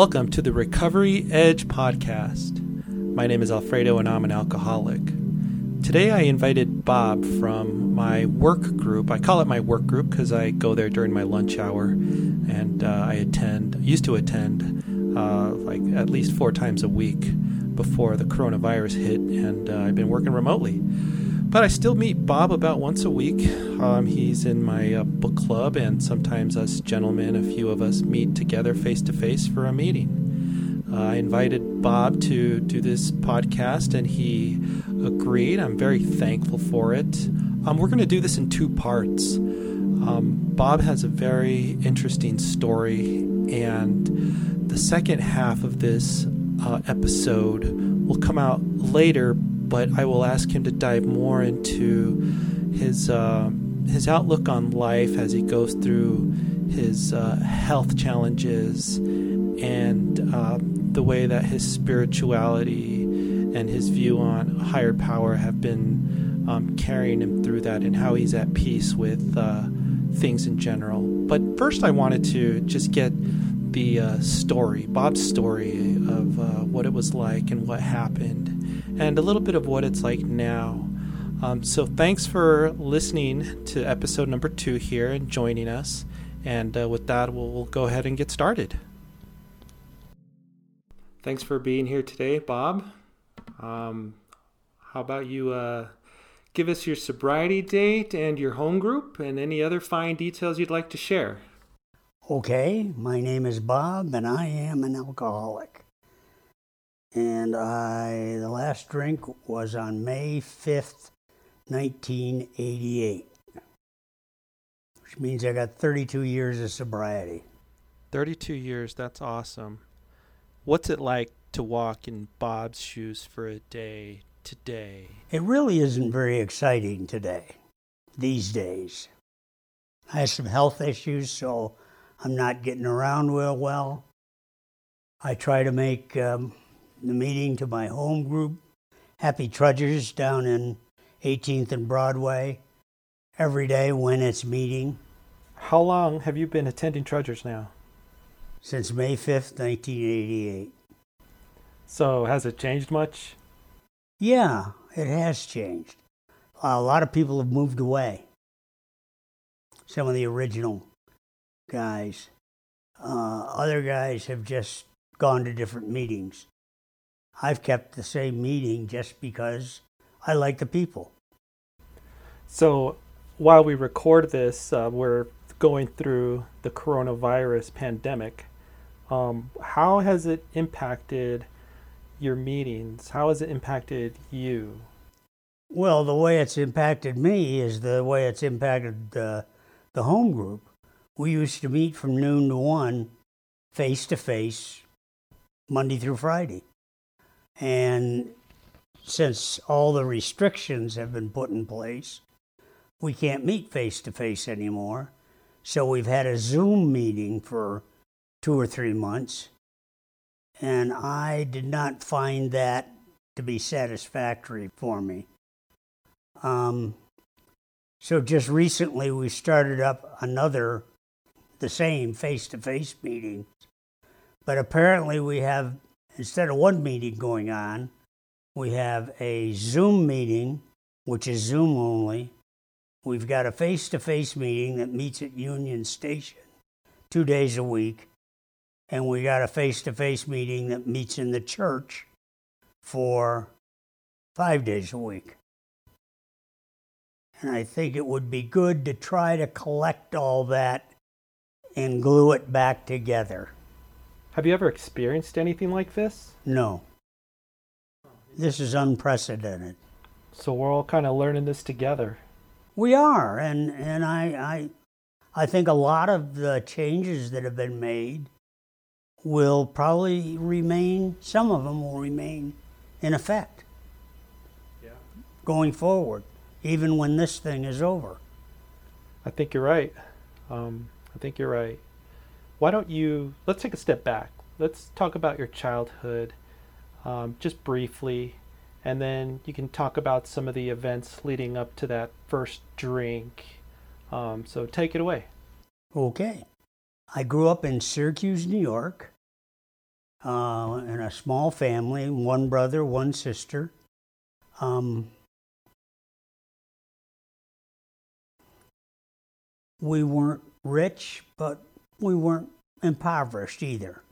Welcome to the Recovery Edge podcast. My name is Alfredo and I'm an alcoholic. Today I invited Bob from my work group. I call it my work group because I go there during my lunch hour and uh, I attend, used to attend uh, like at least four times a week before the coronavirus hit and uh, I've been working remotely. But I still meet Bob about once a week. Um, he's in my uh, book club, and sometimes us gentlemen, a few of us, meet together face to face for a meeting. Uh, I invited Bob to do this podcast, and he agreed. I'm very thankful for it. Um, we're going to do this in two parts. Um, Bob has a very interesting story, and the second half of this uh, episode will come out later but I will ask him to dive more into his uh, his outlook on life as he goes through his uh, health challenges and uh, the way that his spirituality and his view on higher power have been um, carrying him through that and how he's at peace with uh, things in general. But first, I wanted to just get the uh, story, Bob's story of uh, what it was like and what happened and a little bit of what it's like now. Um, so, thanks for listening to episode number two here and joining us. And uh, with that, we'll, we'll, go ahead and get started. Thanks for being here today, Bob. Um, how about you uh, give us your sobriety date and your home group and any other fine details you'd like to share? Okay, my name is Bob and I am an alcoholic and I the last drink was on May 5th, 1988. Which means I got 32 years of sobriety. 32 years, that's awesome. What's it like to walk in Bob's shoes for a day today? It really isn't very exciting today, these days. I have some health issues, so I'm not getting around real well. I try to make um, the meeting to my home group, Happy Trudgers, down in 18th and Broadway, every day when it's meeting. How long have you been attending Trudgers now? Since May 5th, 1988. So, has it changed much? Yeah, it has changed. A lot of people have moved away. Some of the original guys. Uh, other guys have just gone to different meetings. I've kept the same meeting just because I like the people. So while we record this, uh, we're going through the coronavirus pandemic. Um, how has it impacted your meetings? How has it impacted you? Well, the way it's impacted me is the way it's impacted uh, the home group. We used to meet from noon to one, face to face, Monday through Friday. And since all the restrictions have been put in place, we can't meet face to face anymore. So we've had a Zoom meeting for two or three months. And I did not find that to be satisfactory for me. Um, so just recently we started up another, the same face to face meeting. But apparently we have instead of one meeting going on, we have a Zoom meeting, which is Zoom only. We've got a face to face meeting that meets at Union Station two days a week. And we got a face to face meeting that meets in the church for five days a week. And I think it would be good to try to collect all that and glue it back together. Have you ever experienced anything like this? No. This is unprecedented. So we're all kind of learning this together. We are, and and I I I think a lot of the changes that have been made will probably remain. Some of them will remain in effect. Yeah. Going forward, even when this thing is over. I think you're right. Um, I think you're right why don't you let's take a step back. Let's talk about your childhood um, just briefly and then you can talk about some of the events leading up to that first drink. Um, so take it away. Okay. I grew up in syracuse new york uh, in a small family, one brother, one sister. Um, we weren't rich, but we weren't impoverished either.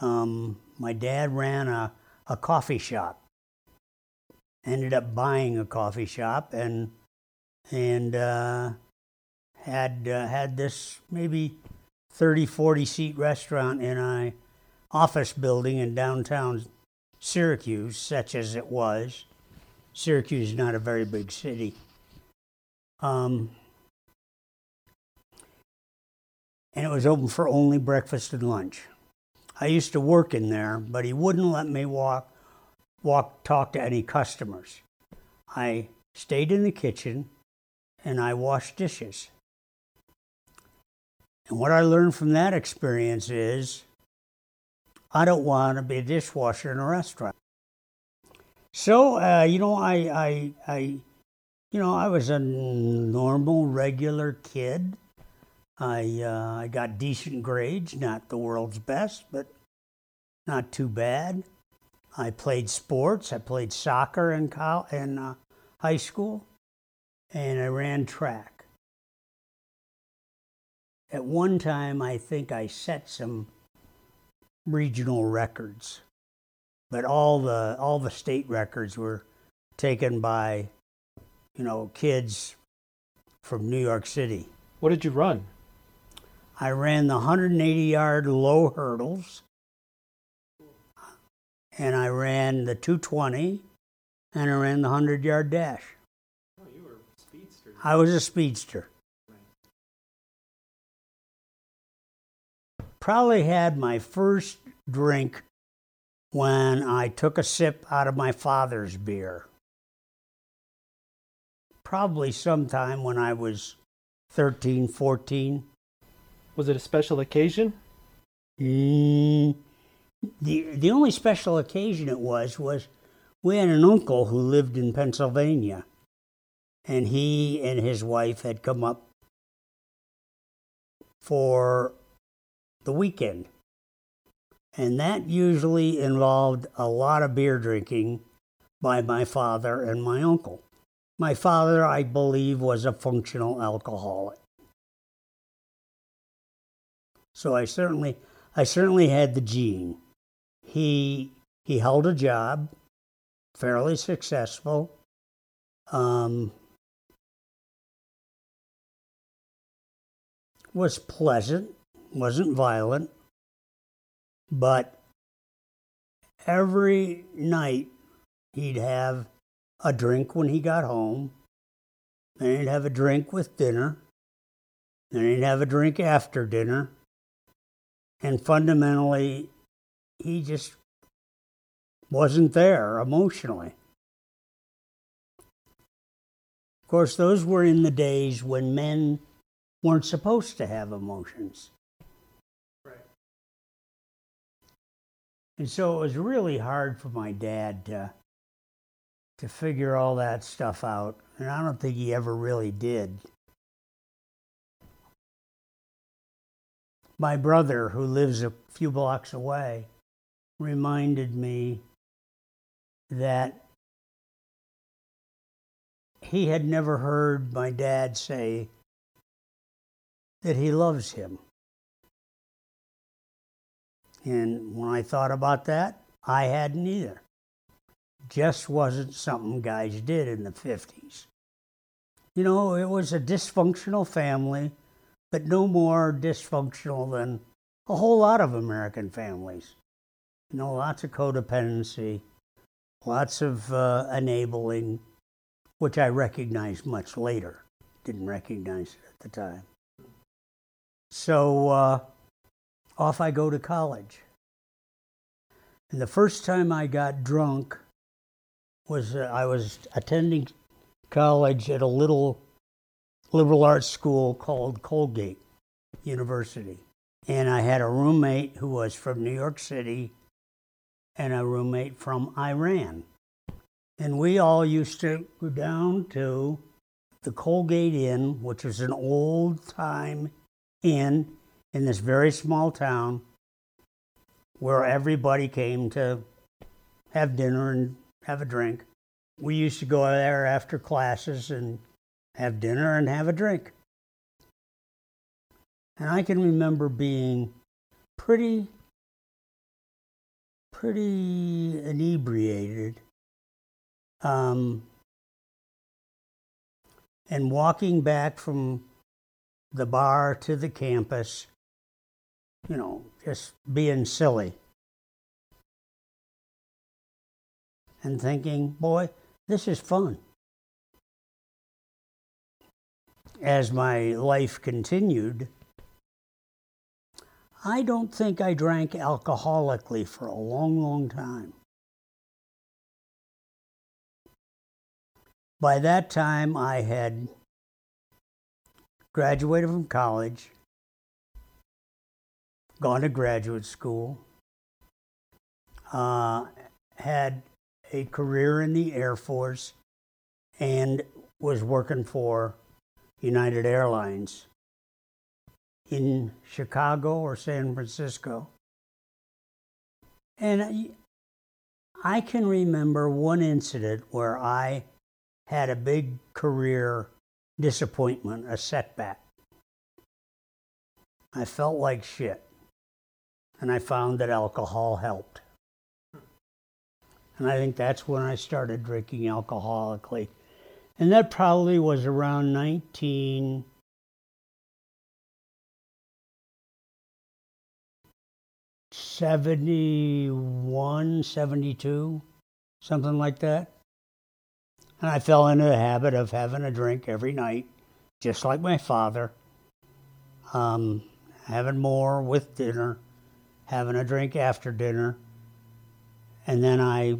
Um, my dad ran a, a coffee shop. Ended up buying a coffee shop and and uh, had uh, had this maybe 30, 40 seat restaurant in a office building in downtown Syracuse, such as it was. Syracuse is not a very big city. Um, and it was open for only breakfast and lunch. I used to work in there, but he wouldn't let me walk, walk, talk to any customers. I stayed in the kitchen and I washed dishes. And what I learned from that experience is I don't want to be a dishwasher in a restaurant. So, uh, you know, I, I, I, you know, I was a normal, regular kid. I, uh, I got decent grades, not the world's best, but not too bad. I played sports. I played soccer in, co- in uh, high school, and I ran track. At one time, I think I set some regional records, but all the all the state records were taken by, you know, kids from New York City. What did you run? I ran the 180 yard low hurdles, and I ran the 220, and I ran the 100 yard dash. Oh, you were a speedster. I was a speedster. Probably had my first drink when I took a sip out of my father's beer. Probably sometime when I was 13, 14. Was it a special occasion? Mm, the the only special occasion it was was we had an uncle who lived in Pennsylvania, and he and his wife had come up for the weekend, and that usually involved a lot of beer drinking by my father and my uncle. My father, I believe, was a functional alcoholic. So I certainly I certainly had the gene. He he held a job, fairly successful. Um, was pleasant, wasn't violent, but every night he'd have a drink when he got home, then he'd have a drink with dinner, then he'd have a drink after dinner, and fundamentally, he just wasn't there emotionally. Of course, those were in the days when men weren't supposed to have emotions. Right. And so it was really hard for my dad to, to figure all that stuff out. And I don't think he ever really did. My brother, who lives a few blocks away, reminded me that he had never heard my dad say that he loves him. And when I thought about that, I hadn't either. Just wasn't something guys did in the 50s. You know, it was a dysfunctional family, but no more dysfunctional than a whole lot of American families. You know, lots of codependency, lots of uh, enabling, which I recognized much later. Didn't recognize it at the time. So uh, off I go to college. And the first time I got drunk was uh, I was attending college at a little liberal arts school called Colgate University. And I had a roommate who was from New York City and a roommate from Iran. And we all used to go down to the Colgate Inn, which was an old time inn in this very small town where everybody came to have dinner and have a drink. We used to go there after classes and have dinner and have a drink. And I can remember being pretty, pretty inebriated. Um, and walking back from the bar to the campus, you know, just being silly. And thinking, boy, this is fun. As my life continued, I don't think I drank alcoholically for a long, long time. By that time, I had graduated from college, gone to graduate school, uh, had a career in the Air Force, and was working for United Airlines in Chicago or San Francisco. And I can remember one incident where I had a big career disappointment, a setback. I felt like shit. And I found that alcohol helped. And I think that's when I started drinking alcoholically. And that probably was around 19. 71, 72, something like that. And I fell into the habit of having a drink every night, just like my father. Um, having more with dinner, having a drink after dinner, and then I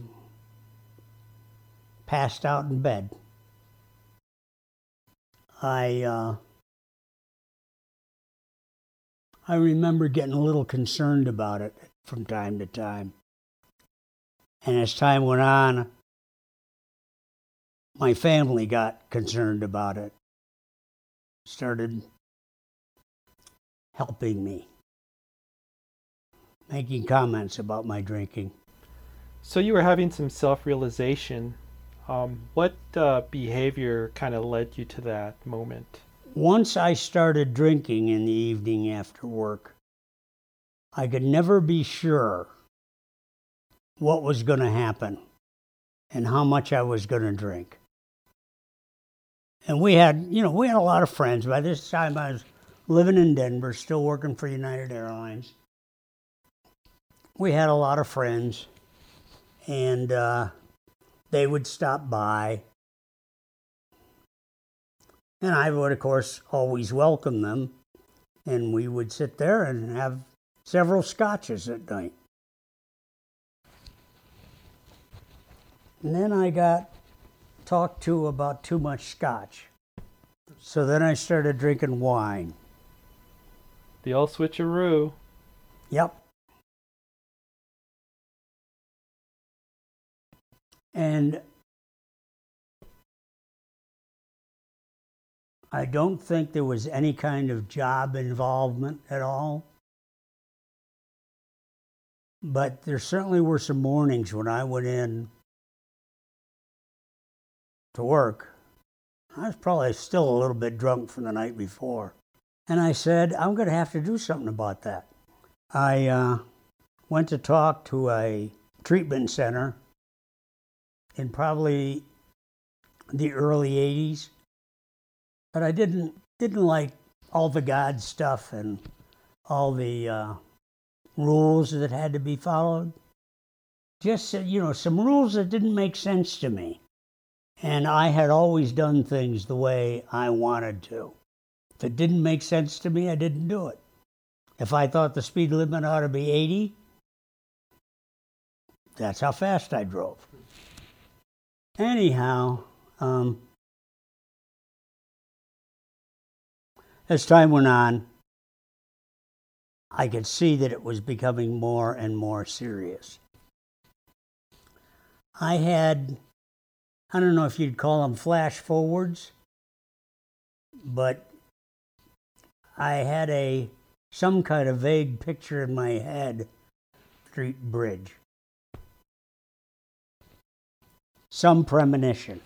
passed out in bed. I uh, I remember getting a little concerned about it from time to time. And as time went on, my family got concerned about it, started helping me, making comments about my drinking. So you were having some self realization. Um, what uh, behavior kind of led you to that moment? Once I started drinking in the evening after work, I could never be sure what was going to happen and how much I was going to drink and we had, you know, we had a lot of friends. By this time, I was living in Denver, still working for United Airlines. We had a lot of friends, and uh, they would stop by. And I would, of course, always welcome them. And we would sit there and have several scotches at night. And then I got talked to about too much scotch. So then I started drinking wine. The old switcheroo. Yep. And I don't think there was any kind of job involvement at all. But there certainly were some mornings when I went in to work. I was probably still a little bit drunk from the night before. And I said, I'm going to have to do something about that. I uh, went to talk to a treatment center in probably the early 80s. But I didn't, didn't like all the God stuff and all the uh, rules that had to be followed. Just, you know, some rules that didn't make sense to me. And I had always done things the way I wanted to. If it didn't make sense to me, I didn't do it. If I thought the speed limit ought to be 80, that's how fast I drove. Anyhow, um, as time went on, I could see that it was becoming more and more serious. I had I don't know if you'd call them flash forwards, but I had a some kind of vague picture in my head Street Bridge. Some premonition.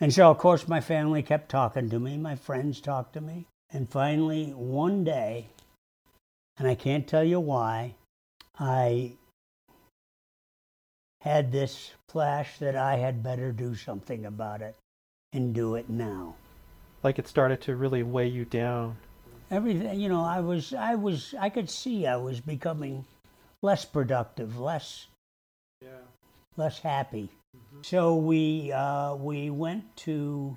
And so, of course, my family kept talking to me, my friends talked to me. And finally, one day, and I can't tell you why, I had this flash that I had better do something about it and do it now. Like it started to really weigh you down. Everything, you know, I was, I was, I could see I was becoming less productive, less, Yeah. less happy. So we uh, we went to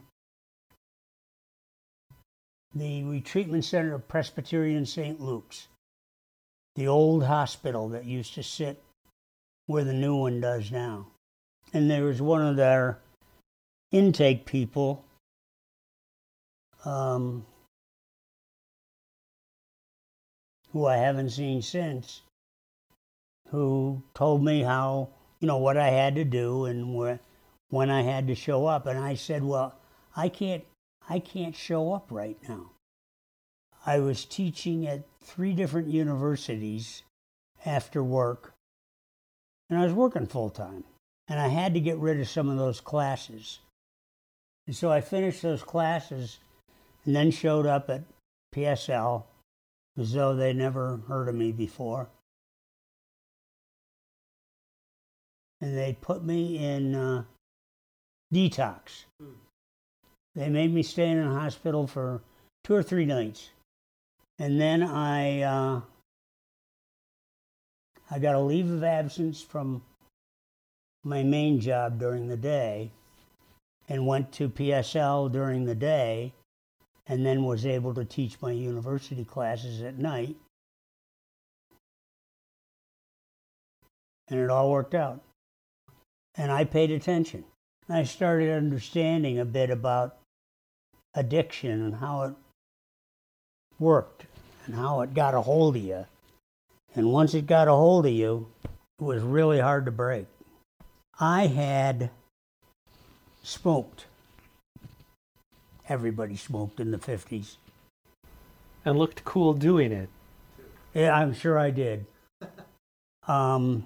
the retreatment center of Presbyterian St. Luke's, the old hospital that used to sit where the new one does now. And there was one of their intake people. Um, who I haven't seen since, who told me how you know what I had to do and where, when I had to show up, and I said, "Well, I can't, I can't show up right now." I was teaching at three different universities after work, and I was working full time, and I had to get rid of some of those classes, and so I finished those classes, and then showed up at PSL as though they never heard of me before. and they put me in uh, detox. They made me stay in a hospital for two or three nights, and then I uh, I got a leave of absence from my main job during the day, and went to PSL during the day, and then was able to teach my university classes at night, and it all worked out and I paid attention. I started understanding a bit about addiction and how it worked and how it got a hold of you. And once it got a hold of you, it was really hard to break. I had smoked. Everybody smoked in the 50s. And looked cool doing it. Yeah, I'm sure I did. Um,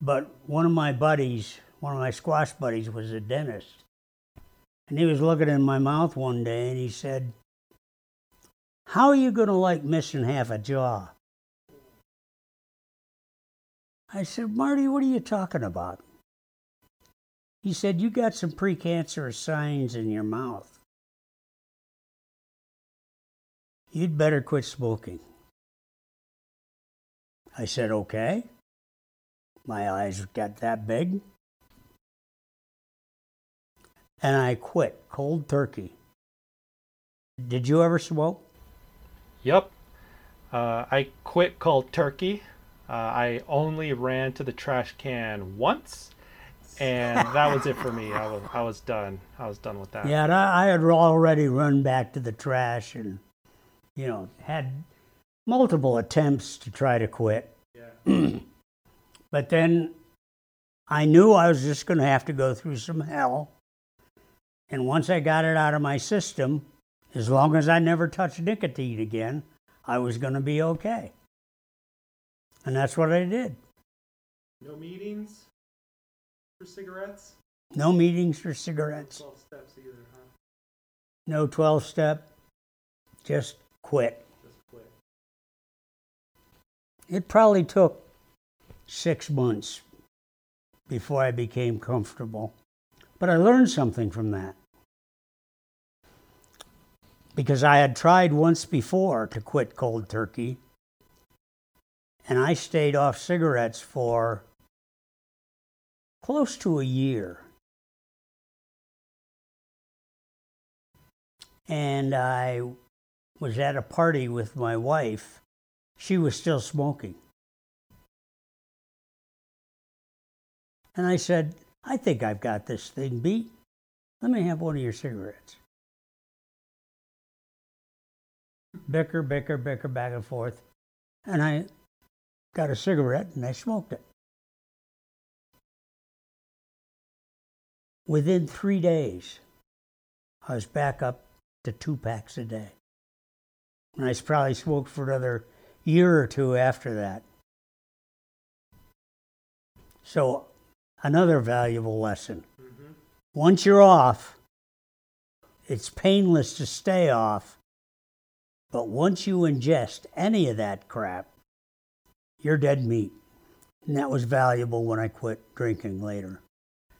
but one of my buddies, one of my squash buddies, was a dentist. And he was looking in my mouth one day and he said, How are you going to like missing half a jaw? I said, Marty, what are you talking about? He said, You got some precancerous signs in your mouth. You'd better quit smoking. I said, Okay. My eyes got that big. And I quit cold turkey. Did you ever smoke? Yep. Uh, I quit cold turkey. Uh, I only ran to the trash can once, and that was it for me. I was I was done. I was done with that. Yeah, and I, I had already run back to the trash and, you know, had multiple attempts to try to quit. Yeah. But then I knew I was just going to have to go through some hell. And once I got it out of my system, as long as I never touched nicotine again, I was going to be okay. And that's what I did. No meetings for cigarettes. No meetings for cigarettes, Twelve steps either, huh? no 12 step, just quit. Just quit. It probably took six months before I became comfortable. But I learned something from that. Because I had tried once before to quit cold turkey, and I stayed off cigarettes for close to a year. And I was at a party with my wife. She was still smoking. And I said, I think I've got this thing beat. Let me have one of your cigarettes. Bicker, bicker, bicker, back and forth. And I got a cigarette and I smoked it. Within three days, I was back up to two packs a day. And I probably smoked for another year or two after that. So, another valuable lesson. Mm-hmm. Once you're off, it's painless to stay off. But once you ingest any of that crap, you're dead meat. And that was valuable when I quit drinking later.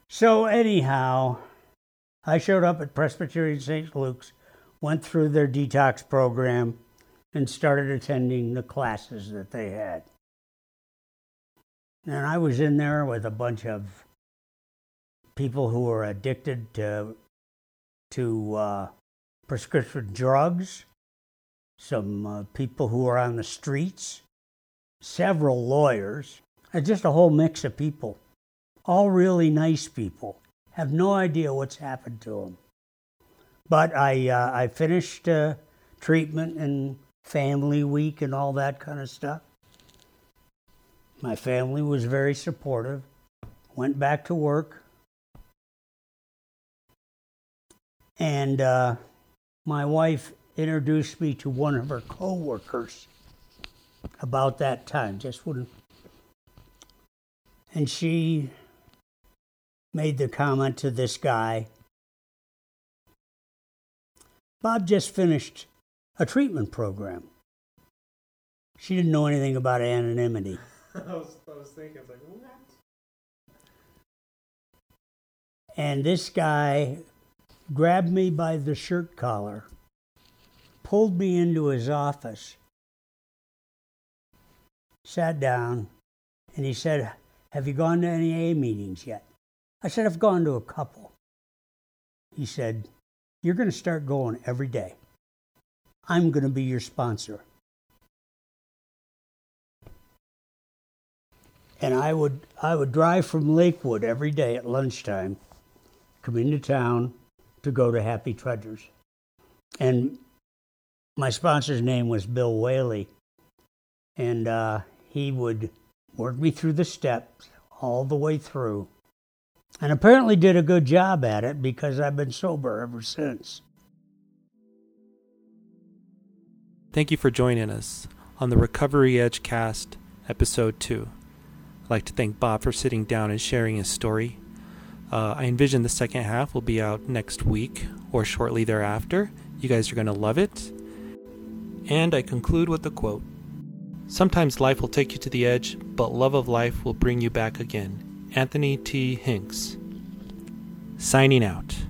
So, anyhow, I showed up at Presbyterian St. Luke's, went through their detox program, and started attending the classes that they had. And I was in there with a bunch of people who were addicted to, to uh, prescription drugs, some uh, people who were on the streets, several lawyers, and just a whole mix of people all really nice people. Have no idea what's happened to them. But I, uh, I finished uh, treatment and family week and all that kind of stuff. My family was very supportive. Went back to work. And uh, my wife introduced me to one of her coworkers about that time, just wouldn't. And she made the comment to this guy Bob just finished a treatment program. She didn't know anything about anonymity. I, was, I was thinking, I was like, what? And this guy grabbed me by the shirt collar, pulled me into his office, sat down, and he said, Have you gone to any A meetings yet? I said, I've gone to a couple. He said, You're going to start going every day. I'm going to be your sponsor. And I would, I would drive from Lakewood every day at lunchtime, come into town to go to Happy Trudgers. And my sponsor's name was Bill Whaley. And uh, he would work me through the steps all the way through and apparently did a good job at it because I've been sober ever since. Thank you for joining us on the Recovery Edge Cast, Episode 2. I'd like to thank Bob for sitting down and sharing his story. Uh, I envision the second half will be out next week or shortly thereafter. You guys are going to love it. And I conclude with a quote Sometimes life will take you to the edge, but love of life will bring you back again. Anthony T. Hincks. Signing out.